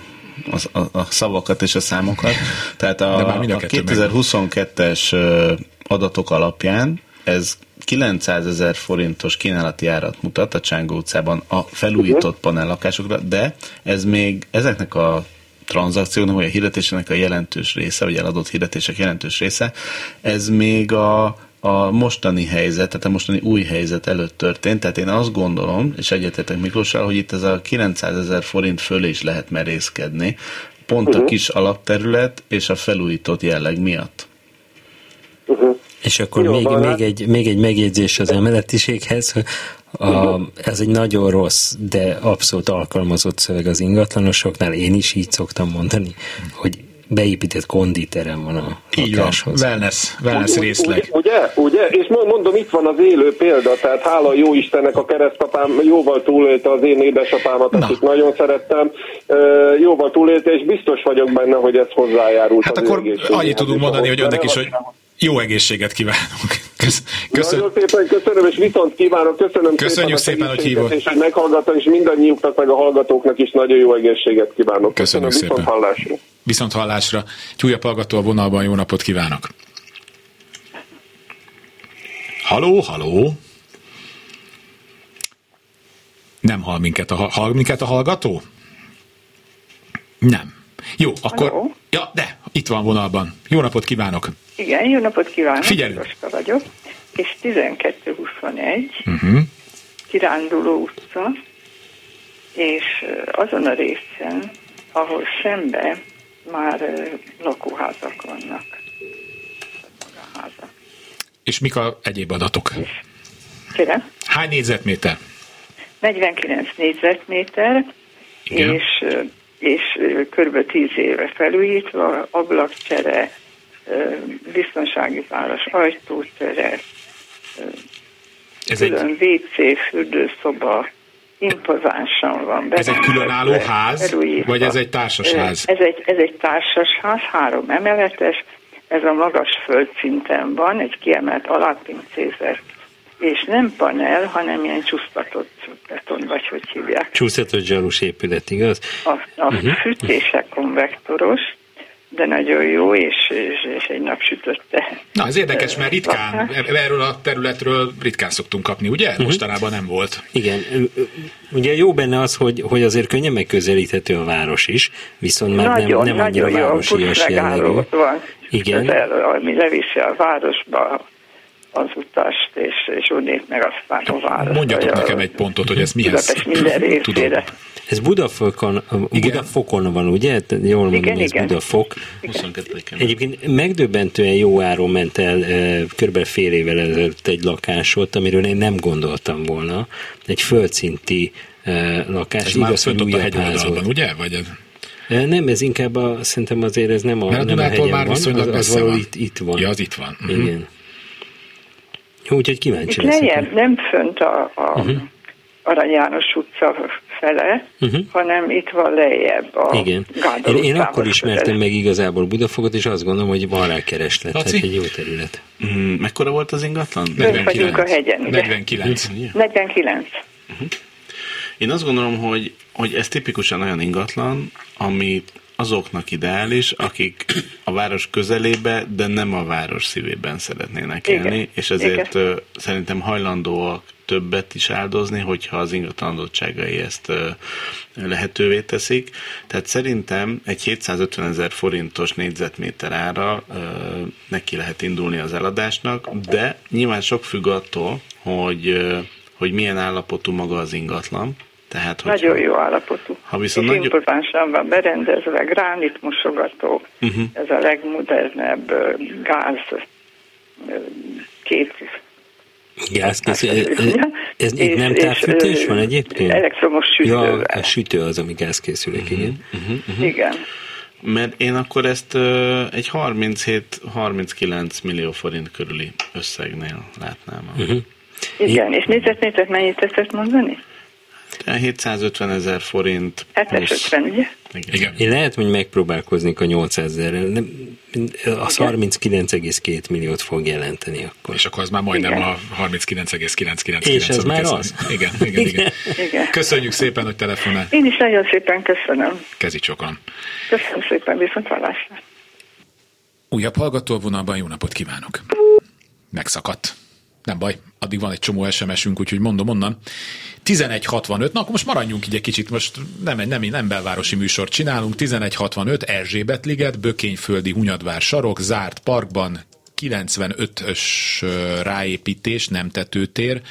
a, a, a szavakat és a számokat. Tehát a, a a kettő 2022-es ö, adatok alapján ez 900 ezer forintos kínálati árat mutat a Csángó utcában a felújított panellakásokra, de ez még ezeknek a tranzakcióknak, vagy a hirdetésének a jelentős része, vagy eladott hirdetések jelentős része, ez még a, a mostani helyzet, tehát a mostani új helyzet előtt történt, tehát én azt gondolom, és egyetetek Miklóssal, hogy itt ez a 900 ezer forint fölé is lehet merészkedni, pont uh-huh. a kis alapterület és a felújított jelleg miatt. Uh-huh. És akkor Jó, még, van, még, hát- egy, még egy megjegyzés az emeletiséghez. A, ez egy nagyon rossz, de abszolút alkalmazott szöveg az ingatlanosoknál. Én is így szoktam mondani, hogy beépített konditerem van a Így van, lakáshoz. wellness, wellness részleg. Ugye, ugye? És mo- mondom, itt van az élő példa, tehát hála jó Istennek a keresztapám jóval túlélte az én édesapámat, Na. akit nagyon szerettem, jóval túlélte, és biztos vagyok benne, hogy ez hozzájárult Hát az akkor annyit tudunk mondani, hogy önnek is, hogy jó egészséget kívánunk. Kösz, köszön, Nagyon szépen köszönöm, és viszont kívánok, köszönöm Köszönjük szépen, szépen, hogy hívott. És hogy meghallgattak, és mindannyiuknak, meg a hallgatóknak is nagyon jó egészséget kívánok. Köszönöm, szépen. viszont hallásra. Viszont hallásra. Egy újabb hallgató a vonalban, jó napot kívánok. Haló, haló. Nem hall minket a, hall minket a hallgató? Nem. Jó, akkor... Haló? Ja, de, itt van vonalban. Jó napot kívánok. Igen, jó napot kívánok, Figyelünk. Roska vagyok, és 1221, Uh-huh. kiránduló utca, és azon a részen ahol szembe már lakóházak vannak. És mik a egyéb adatok? Kérem? Hány négyzetméter? 49 négyzetméter, Igen. és, és kb. 10 éve felújítva, ablakcsere, biztonsági páros ajtótere, Ez egy, külön WC, fürdőszoba, impozánsan van. ez egy különálló ház, felújítva. vagy ez egy társasház? Ez egy, ez egy társasház, három emeletes, ez a magas földszinten van, egy kiemelt alápincézet, és nem panel, hanem ilyen csúsztatott beton, vagy hogy hívják. Csúszatott zsalus épület, igaz? A, a uh-huh. fűtése konvektoros, de nagyon jó, és, és, és egy nap sütötte. Na, ez érdekes, mert ritkán, lakás. erről a területről ritkán szoktunk kapni, ugye? Mostanában nem volt. Igen, ugye jó benne az, hogy, hogy azért könnyen megközelíthető a város is, viszont már nagyon, nem, nem annyira nagyon jó, jellegű. van, Igen. ami leviszi a városba az utast, és, és onnét meg aztán a város. Mondjatok nekem egy pontot, hogy ez mihez Budapest minden tudom. Ez Budafokon, Budafokon van, ugye? Jól mondom, Igen, hogy ez igen. Budafok. 22 Egyébként megdöbbentően jó áron ment el eh, körülbelül fél évvel ezelőtt egy lakásot, amiről én nem gondoltam volna. Egy földszinti eh, lakás. Ez már igaz, hogy ott a hegyoldalban, ugye? Vagy ez... Nem, ez inkább a, szerintem azért ez nem a, Mert a nem a hegyen már van, az, az valahol van. itt, itt van. Ja, az itt van. Mhm. Igen. Úgyhogy kíváncsi Itt lejjebb, nem fönt a, a Mhm. Arany János utca fele, Uh-huh. hanem itt van lejjebb a Igen. Én, én akkor ismertem közel. meg igazából Budafokot, és azt gondolom, hogy van rá kereslet. Laci? Tehát egy jó terület. Mm, mekkora volt az ingatlan? Fönt vagyunk a hegyen, ugye? 49. 49. Én azt gondolom, hogy, hogy ez tipikusan olyan ingatlan, ami azoknak ideális, akik a város közelébe, de nem a város szívében szeretnének Igen. élni, és ezért Igen. szerintem hajlandóak többet is áldozni, hogyha az ingatlan adottságai ezt lehetővé teszik. Tehát szerintem egy 750 ezer forintos négyzetméter ára neki lehet indulni az eladásnak, de nyilván sok függ attól, hogy, hogy milyen állapotú maga az ingatlan. Tehát, hogy Nagyon jó állapotú. Ha viszont és nagy- impozánsan van berendezve, gránit mosogató, Uh-huh. ez a legmodernebb gáz két Gázkészül. Ez, ez És- nem és, távfűtés van egyébként? elektromos sütővel. Ja, a sütő az, ami gázkészülék, igen. Uh-huh. Igen. Mert én akkor ezt ö, egy 37-39 millió forint körüli összegnél látnám. Uh-huh. Igen, és négyzetmétert mennyit tetszett mondani? Uh-huh. 750 ezer forint. Hetes plusz- ötven, ugye? Igen. Igen. Én lehet, hogy megpróbálkoznék a 800 ezerrel. Nem, Az 39,2 milliót fog jelenteni akkor. És akkor az már majdnem Igen. a 39,999. És ez már az? kezd- Igen, igen, igen. Igen. Köszönjük szépen, hogy telefonál. Én is nagyon szépen köszönöm. Kezi csokon. Köszönöm szépen, viszont hallásra. Újabb hallgató a vonalban, jó napot kívánok. Megszakadt. Nem baj, addig van egy csomó SMS-ünk, úgyhogy mondom onnan. 11.65, na akkor most maradjunk így egy kicsit, most nem, nem, nem belvárosi műsort csinálunk. 11.65, Erzsébet liget, Bökényföldi Hunyadvár sarok, zárt parkban, 95-ös ö, ráépítés, nem tetőtér,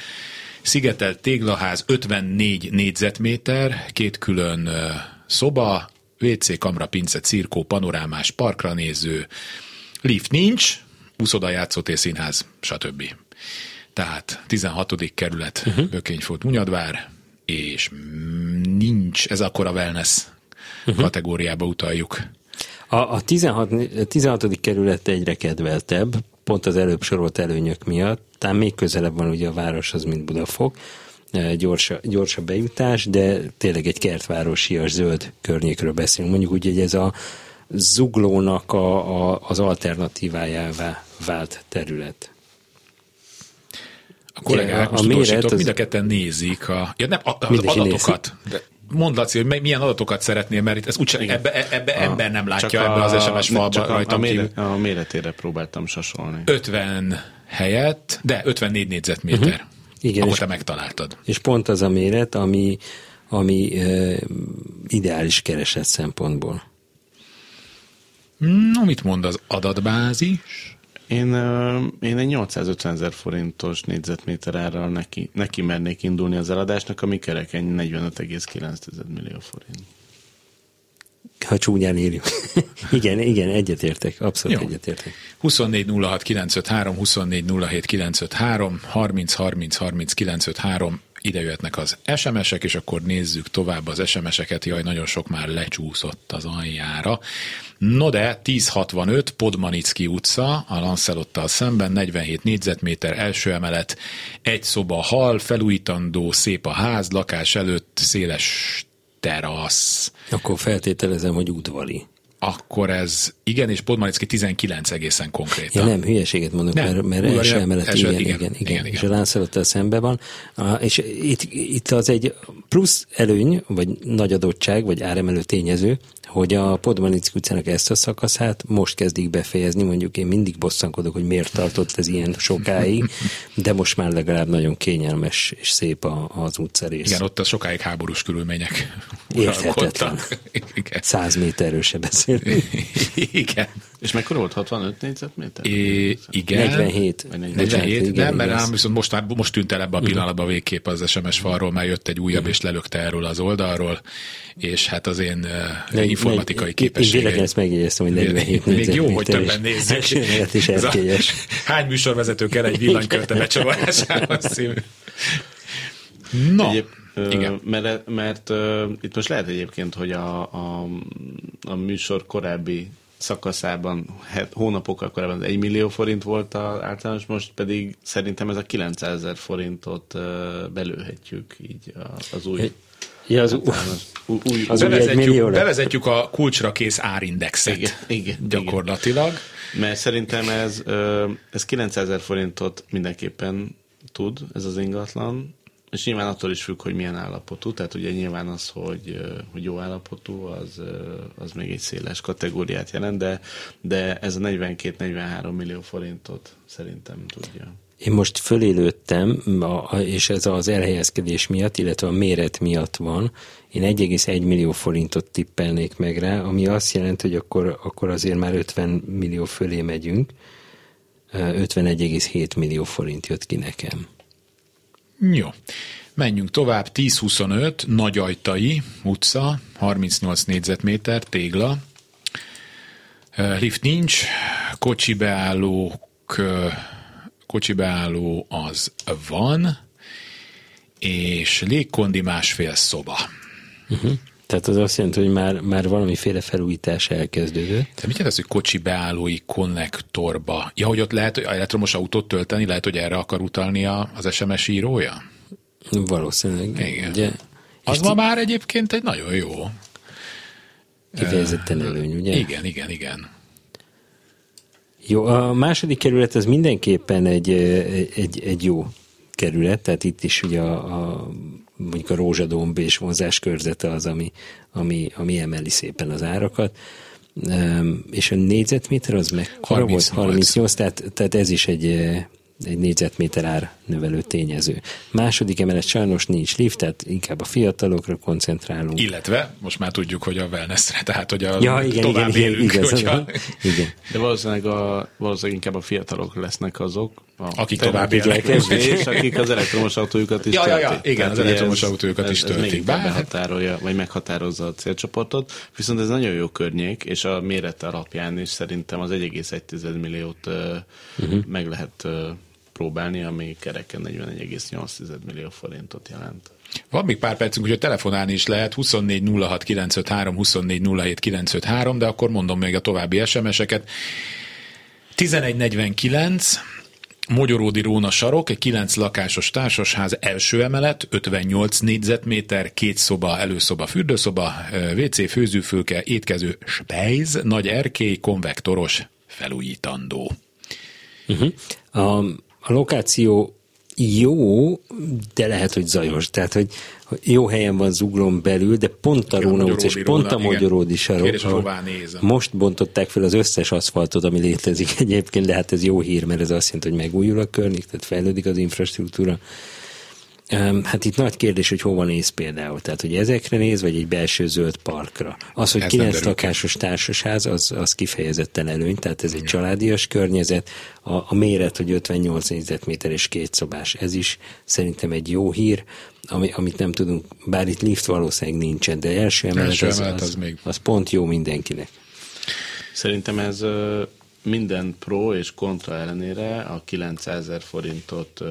szigetelt téglaház, 54 négyzetméter, két külön szoba, WC, kamra, pince, cirkó, panorámás, parkra néző, lift nincs, úszoda, játszótér, színház, stb. Tehát 16. kerület, uh-huh. Bökényfolt, Munyadvár, és nincs, ez akkor a wellness uh-huh. kategóriába utaljuk. A, a 16, 16. kerület egyre kedveltebb, pont az előbb sorolt előnyök miatt, talán még közelebb van ugye a városhoz, mint Budafok, E, gyors, gyors a bejutás, de tényleg egy kertvárosias zöld környékről beszélünk. Mondjuk úgy, hogy ez a zuglónak a, a, az alternatívájává vált terület. A kollégák A most méret mind a ketten nézik a, ja, nem, a, az adatokat. De mondd, Laci, hogy milyen adatokat szeretnél, mert itt ez úgyse, ebbe, ebbe ember nem látja Csak ebbe az a- SMS ne- falba csak a, a, rajtam kívül. méret, a méretére próbáltam sasolni. 50 helyett, de 54 négyzetméter. Uh-huh. Igen, Akkor és- te megtaláltad. És pont az a méret, ami, ami e, ideális kereset szempontból. No, mit mond az adatbázis? Én, én egy 850 ezer forintos négyzetméter árral neki, neki mernék indulni az eladásnak, ami kereken 45,9 millió forint. ha csúnyán írjuk. igen, igen, egyetértek, abszolút Jó. egyetértek. 24 06 953, 24 07 953, 30 30 30 953, ide jöhetnek az SMS-ek, és akkor nézzük tovább az SMS-eket. Jaj, nagyon sok már lecsúszott az aljára. No de, 1065 Podmanicki utca, a Lancelottal szemben, 47 négyzetméter, első emelet, egy szoba hal, felújítandó, szép a ház, lakás előtt, széles terasz. Akkor feltételezem, hogy udvari. Akkor ez, igen, és Podmanicki 19 egészen konkrétan. Ja, nem, hülyeséget mondok, nem, mert, mert első emelet, igen, igen, igen, igen, igen, igen, és a Lancelottel szembe van, és itt, itt az egy plusz előny, vagy nagy adottság, vagy áremelő tényező, hogy a Podmanicki utcának ezt a szakaszát most kezdik befejezni, mondjuk én mindig bosszankodok, hogy miért tartott ez ilyen sokáig, de most már legalább nagyon kényelmes és szép a, az utcarész. Igen, ott a sokáig háborús körülmények Érthetetlen. Száz méterről se beszélünk. Igen. És mekkora volt? 65 négyzetméter? É, igen. 47. 47, 47 igen, nem, mert ám viszont most, most tűnt el ebbe a pillanatban végképp az SMS falról, mert jött egy újabb, és lelökte erről az oldalról, és hát az én uh, informatikai képességeim. Én ezt megjegyeztem, hogy 47 Még jó, hogy többen nézzük. is erkélyes. Hány műsorvezető kell egy villanykörte című. No. Egyéb, igen. Mert, mert uh, itt most lehet egyébként, hogy a, a, a műsor korábbi szakaszában het, hónapokkal korábban 1 millió forint volt az általános, most pedig szerintem ez a 900 ezer forintot belőhetjük így az új Ja, az, új, az bevezetjük, bevezetjük a kulcsra kész árindexet igen, igen, gyakorlatilag. Igen. Mert szerintem ez, ez 900 ezer forintot mindenképpen tud, ez az ingatlan, és nyilván attól is függ, hogy milyen állapotú, tehát ugye nyilván az, hogy, hogy jó állapotú, az, az még egy széles kategóriát jelent, de, de ez a 42-43 millió forintot szerintem tudja. Én most fölélődtem, és ez az elhelyezkedés miatt, illetve a méret miatt van. Én 1,1 millió forintot tippelnék meg rá, ami azt jelenti, hogy akkor, akkor azért már 50 millió fölé megyünk. 51,7 millió forint jött ki nekem. Jó. Menjünk tovább. 1025 Nagyajtai utca, 38 négyzetméter, tégla. Lift nincs, kocsi beállók, kocsi beálló az van, és légkondi másfél szoba. Uh-huh. Tehát az azt jelenti, hogy már, már valamiféle felújítás elkezdődött. De mit jelent az, hogy kocsi beállói konnektorba? Ja, hogy ott lehet elektromos autót tölteni, lehet, hogy erre akar utalni az SMS írója? Valószínűleg. Igen. Ugye? Az ma már egyébként egy nagyon jó. Kifejezetten előny, ugye? Igen, igen, igen. Jó, a második kerület az mindenképpen egy, egy, egy jó kerület, tehát itt is ugye a, a mondjuk a rózsadomb és vonzás körzete az, ami, ami, ami emeli szépen az árakat. És a négyzetméter az meg 38. volt? 38, tehát, tehát ez is egy, egy négyzetméter ár növelő tényező. Második emelet sajnos nincs lift, tehát inkább a fiatalokra koncentrálunk. Illetve most már tudjuk, hogy a wellnessre, tehát hogy a ja, igen, tovább igen, élünk. Igen, hogyha... igen. De valószínűleg, a, valószínűleg inkább a fiatalok lesznek azok, akik tovább élnek. És akik az elektromos autójukat is ja, töltik. Ja, ja, igen, Tehát az elektromos ez, autójukat is töltik. Ez Bár... behatárolja, vagy meghatározza a célcsoportot, viszont ez nagyon jó környék, és a méret alapján is szerintem az 1,1 milliót uh-huh. meg lehet próbálni, ami kereken 41,8 millió forintot jelent. Van még pár percünk, hogy telefonálni is lehet, 24 06 953, 24 07 953, de akkor mondom még a további SMS-eket. 1149, Mogyoródi Róna sarok, egy 9 lakásos társasház, első emelet, 58 négyzetméter, két szoba, előszoba, fürdőszoba, WC, főzőfülke, étkező, spejz, nagy erkély, konvektoros, felújítandó. Uh-huh. A a lokáció jó, de lehet, hogy zajos. Tehát, hogy jó helyen van zuglom belül, de pont a Róna utca, és pont a Magyaródi sarok. Most bontották fel az összes aszfaltot, ami létezik egyébként, de hát ez jó hír, mert ez azt jelenti, hogy megújul a környék, tehát fejlődik az infrastruktúra. Hát itt nagy kérdés, hogy hova néz például. Tehát, hogy ezekre néz, vagy egy belső zöld parkra. Az, hogy kilenc lakásos társasház, az, az kifejezetten előny, tehát ez egy családias környezet. A, a méret, hogy 58 négyzetméter és két szobás, ez is szerintem egy jó hír, ami, amit nem tudunk, bár itt lift valószínűleg nincsen, de első emelet, első az, emelet az, az, még... az pont jó mindenkinek. Szerintem ez minden pro és kontra ellenére a 900 ezer forintot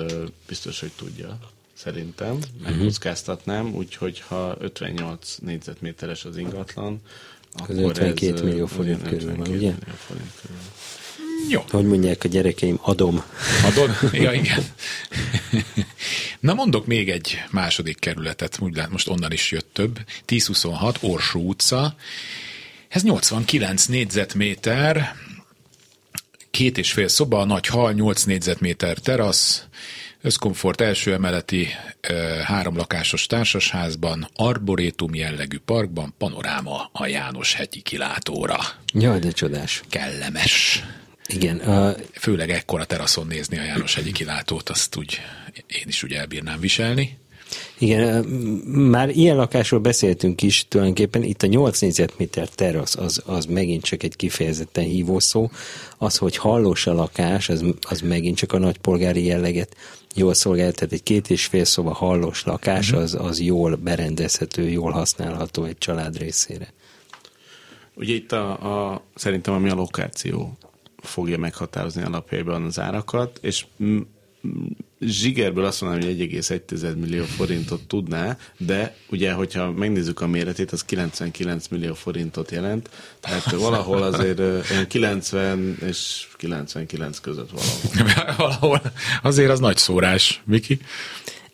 biztos, hogy tudja szerintem, megkockáztatnám, úgyhogy ha 58 négyzetméteres az ingatlan, akkor az 52 ez, millió forint körül van, ugye? Forint körül. Jó. Hogy mondják a gyerekeim, adom. Adod? Ja, igen. Na mondok még egy második kerületet, úgy lát, most onnan is jött több. 1026, Orsó utca. Ez 89 négyzetméter, két és fél szoba, nagy hal, 8 négyzetméter terasz, Összkomfort első emeleti három lakásos társasházban, arborétum jellegű parkban, panoráma a János hegyi kilátóra. Jaj, de csodás. Kellemes. Igen. Uh... Főleg ekkora teraszon nézni a János hegyi kilátót, azt úgy én is úgy elbírnám viselni. Igen, már ilyen lakásról beszéltünk is, tulajdonképpen itt a 8 négyzetméter terasz, az, az megint csak egy kifejezetten hívószó. Az, hogy hallós a lakás, az, az megint csak a nagypolgári jelleget jól szolgál, tehát egy két és fél szoba hallós lakás, uh-huh. az, az jól berendezhető, jól használható egy család részére. Ugye itt a, a szerintem ami a lokáció fogja meghatározni alapjában az árakat, és zsigerből azt mondom, hogy 1,1 millió forintot tudná, de ugye, hogyha megnézzük a méretét, az 99 millió forintot jelent, tehát valahol azért 90 és 99 között valahol. valahol. Azért az nagy szórás, Viki.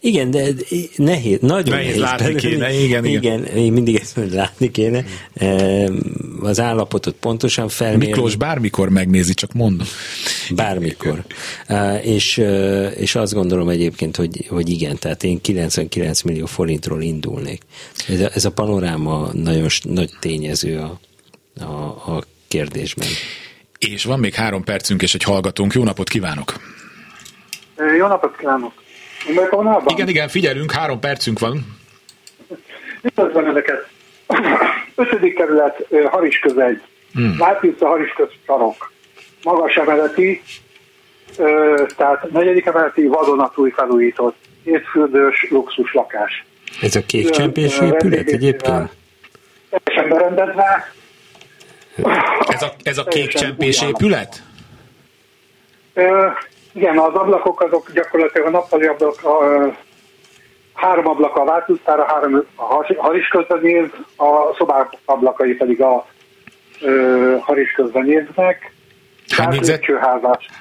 Igen, de nehéz, nagyon nehéz. nehéz látni belőle. kéne, igen, igen. Igen, én mindig ezt mondom, látni kéne. Az állapotot pontosan felmérni. Miklós bármikor megnézi, csak mondom. Bármikor. És, és azt gondolom egyébként, hogy, hogy igen, tehát én 99 millió forintról indulnék. Ez a, ez a panoráma nagyon nagy tényező a, a, a kérdésben. És van még három percünk, és egy hallgatónk. Jó napot kívánok! Jó napot kívánok! Igen, igen, figyelünk, három percünk van. Üdvözlöm Önöket! Ötödik kerület, Haris közegy. Hmm. Látjuk a Haris sarok. Magas emeleti, tehát negyedik emeleti vadonatúj felújított, kétfürdős luxus lakás. Ez a kék csempés épület egyébként? Teljesen berendezve. Ez a, ez a kék csempés épület? Igen, az ablakok azok gyakorlatilag a nappali ablak, a, három ablak a változtára, három a haris közben néz, a szobák ablakai pedig a ö, haris közben néznek. Hány négyzet?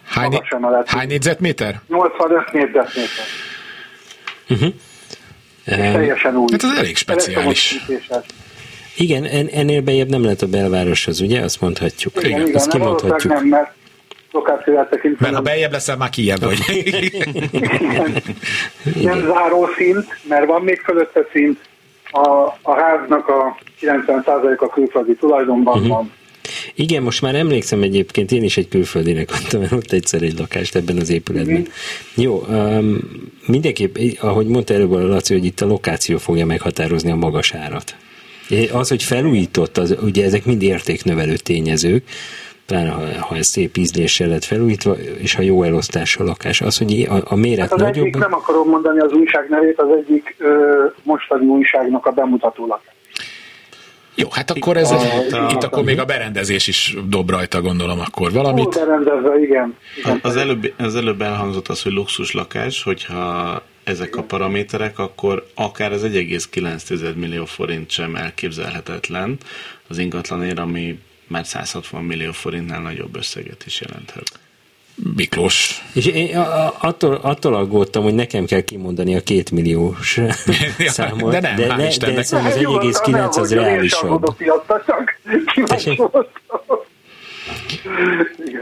Hány, hány négyzetméter? 85 négyzetméter. Uh-huh. És teljesen új. Hát ez elég speciális. Igen, en, ennél bejebb nem lehet a belvároshoz, ugye? Azt mondhatjuk. Igen, igen, Azt kimondhatjuk. Nem, mert lokációját tekintve. Mert ha bejebb leszel, már kijebb vagy. Nem záró szint, mert van még fölötte szint. A, a háznak a 90%-a külföldi tulajdonban uh-huh. van. Igen, most már emlékszem egyébként, én is egy külföldinek adtam el ott egyszer egy lakást ebben az épületben. Mm. Jó, um, mindenképp, ahogy mondta előbb a Laci, hogy itt a lokáció fogja meghatározni a magas árat. Az, hogy felújított, az, ugye ezek mind értéknövelő tényezők, pláne ha, ha ez szép ízléssel lett felújítva, és ha jó elosztás a lakás. Az, hogy a, a méret hát az nagyobb... Egyik, nem akarom mondani az újság nevét, az egyik ö, mostani újságnak a bemutató lakás. Jó, hát akkor ez, a, egy, a, itt akkor még a berendezés is dob rajta, gondolom akkor valamit. berendezve, igen. igen. Az, előbb, az előbb elhangzott az, hogy luxus lakás, hogyha ezek a paraméterek, akkor akár az 1,9 millió forint sem elképzelhetetlen az ingatlanért, ami már 160 millió forintnál nagyobb összeget is jelenthet. Miklós. És én attól, attól aggódtam, hogy nekem kell kimondani a két milliós ja, számot. De nem, de, ne, de szóval az 1,9 az reálisabb.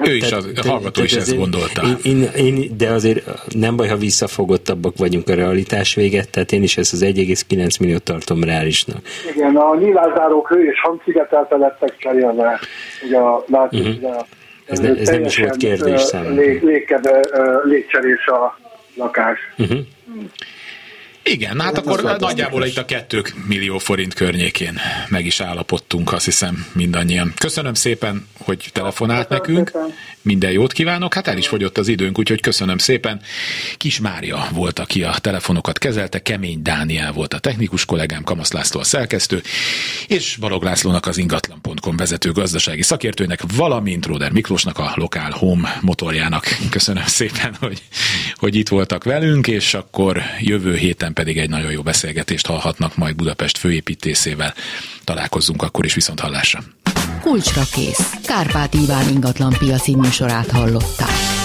Ő is, az, a hallgató is ezt gondolta. Én, én, én, de azért nem baj, ha visszafogottabbak vagyunk a realitás véget, tehát én is ezt az 1,9 milliót tartom reálisnak. Igen, a nyilázárók hő és hangszigetelte lettek cserélve. Ugye a, látjuk, uh-huh. ez, ne, ez nem is volt kérdés számomra. Lég, légkebe, légcserés a lakás. Uh-huh. Igen, hát, hát akkor nagyjából itt a 2 millió forint környékén meg is állapodtunk, azt hiszem mindannyian. Köszönöm szépen, hogy telefonált köszönöm nekünk. Szépen. Minden jót kívánok. Hát el is fogyott az időnk, úgyhogy köszönöm szépen. Kis Mária volt, aki a telefonokat kezelte, Kemény Dániel volt a technikus kollégám, Kamasz László a szerkesztő, és Balog Lászlónak az ingatlan.com vezető gazdasági szakértőnek, valamint Róder Miklósnak a Lokál Home motorjának. Köszönöm szépen, hogy, hogy itt voltak velünk, és akkor jövő héten pedig egy nagyon jó beszélgetést hallhatnak majd Budapest főépítészével. Találkozzunk akkor is viszont hallásra. Kulcsra kész. Kárpát Iván ingatlan piaci műsorát hallották.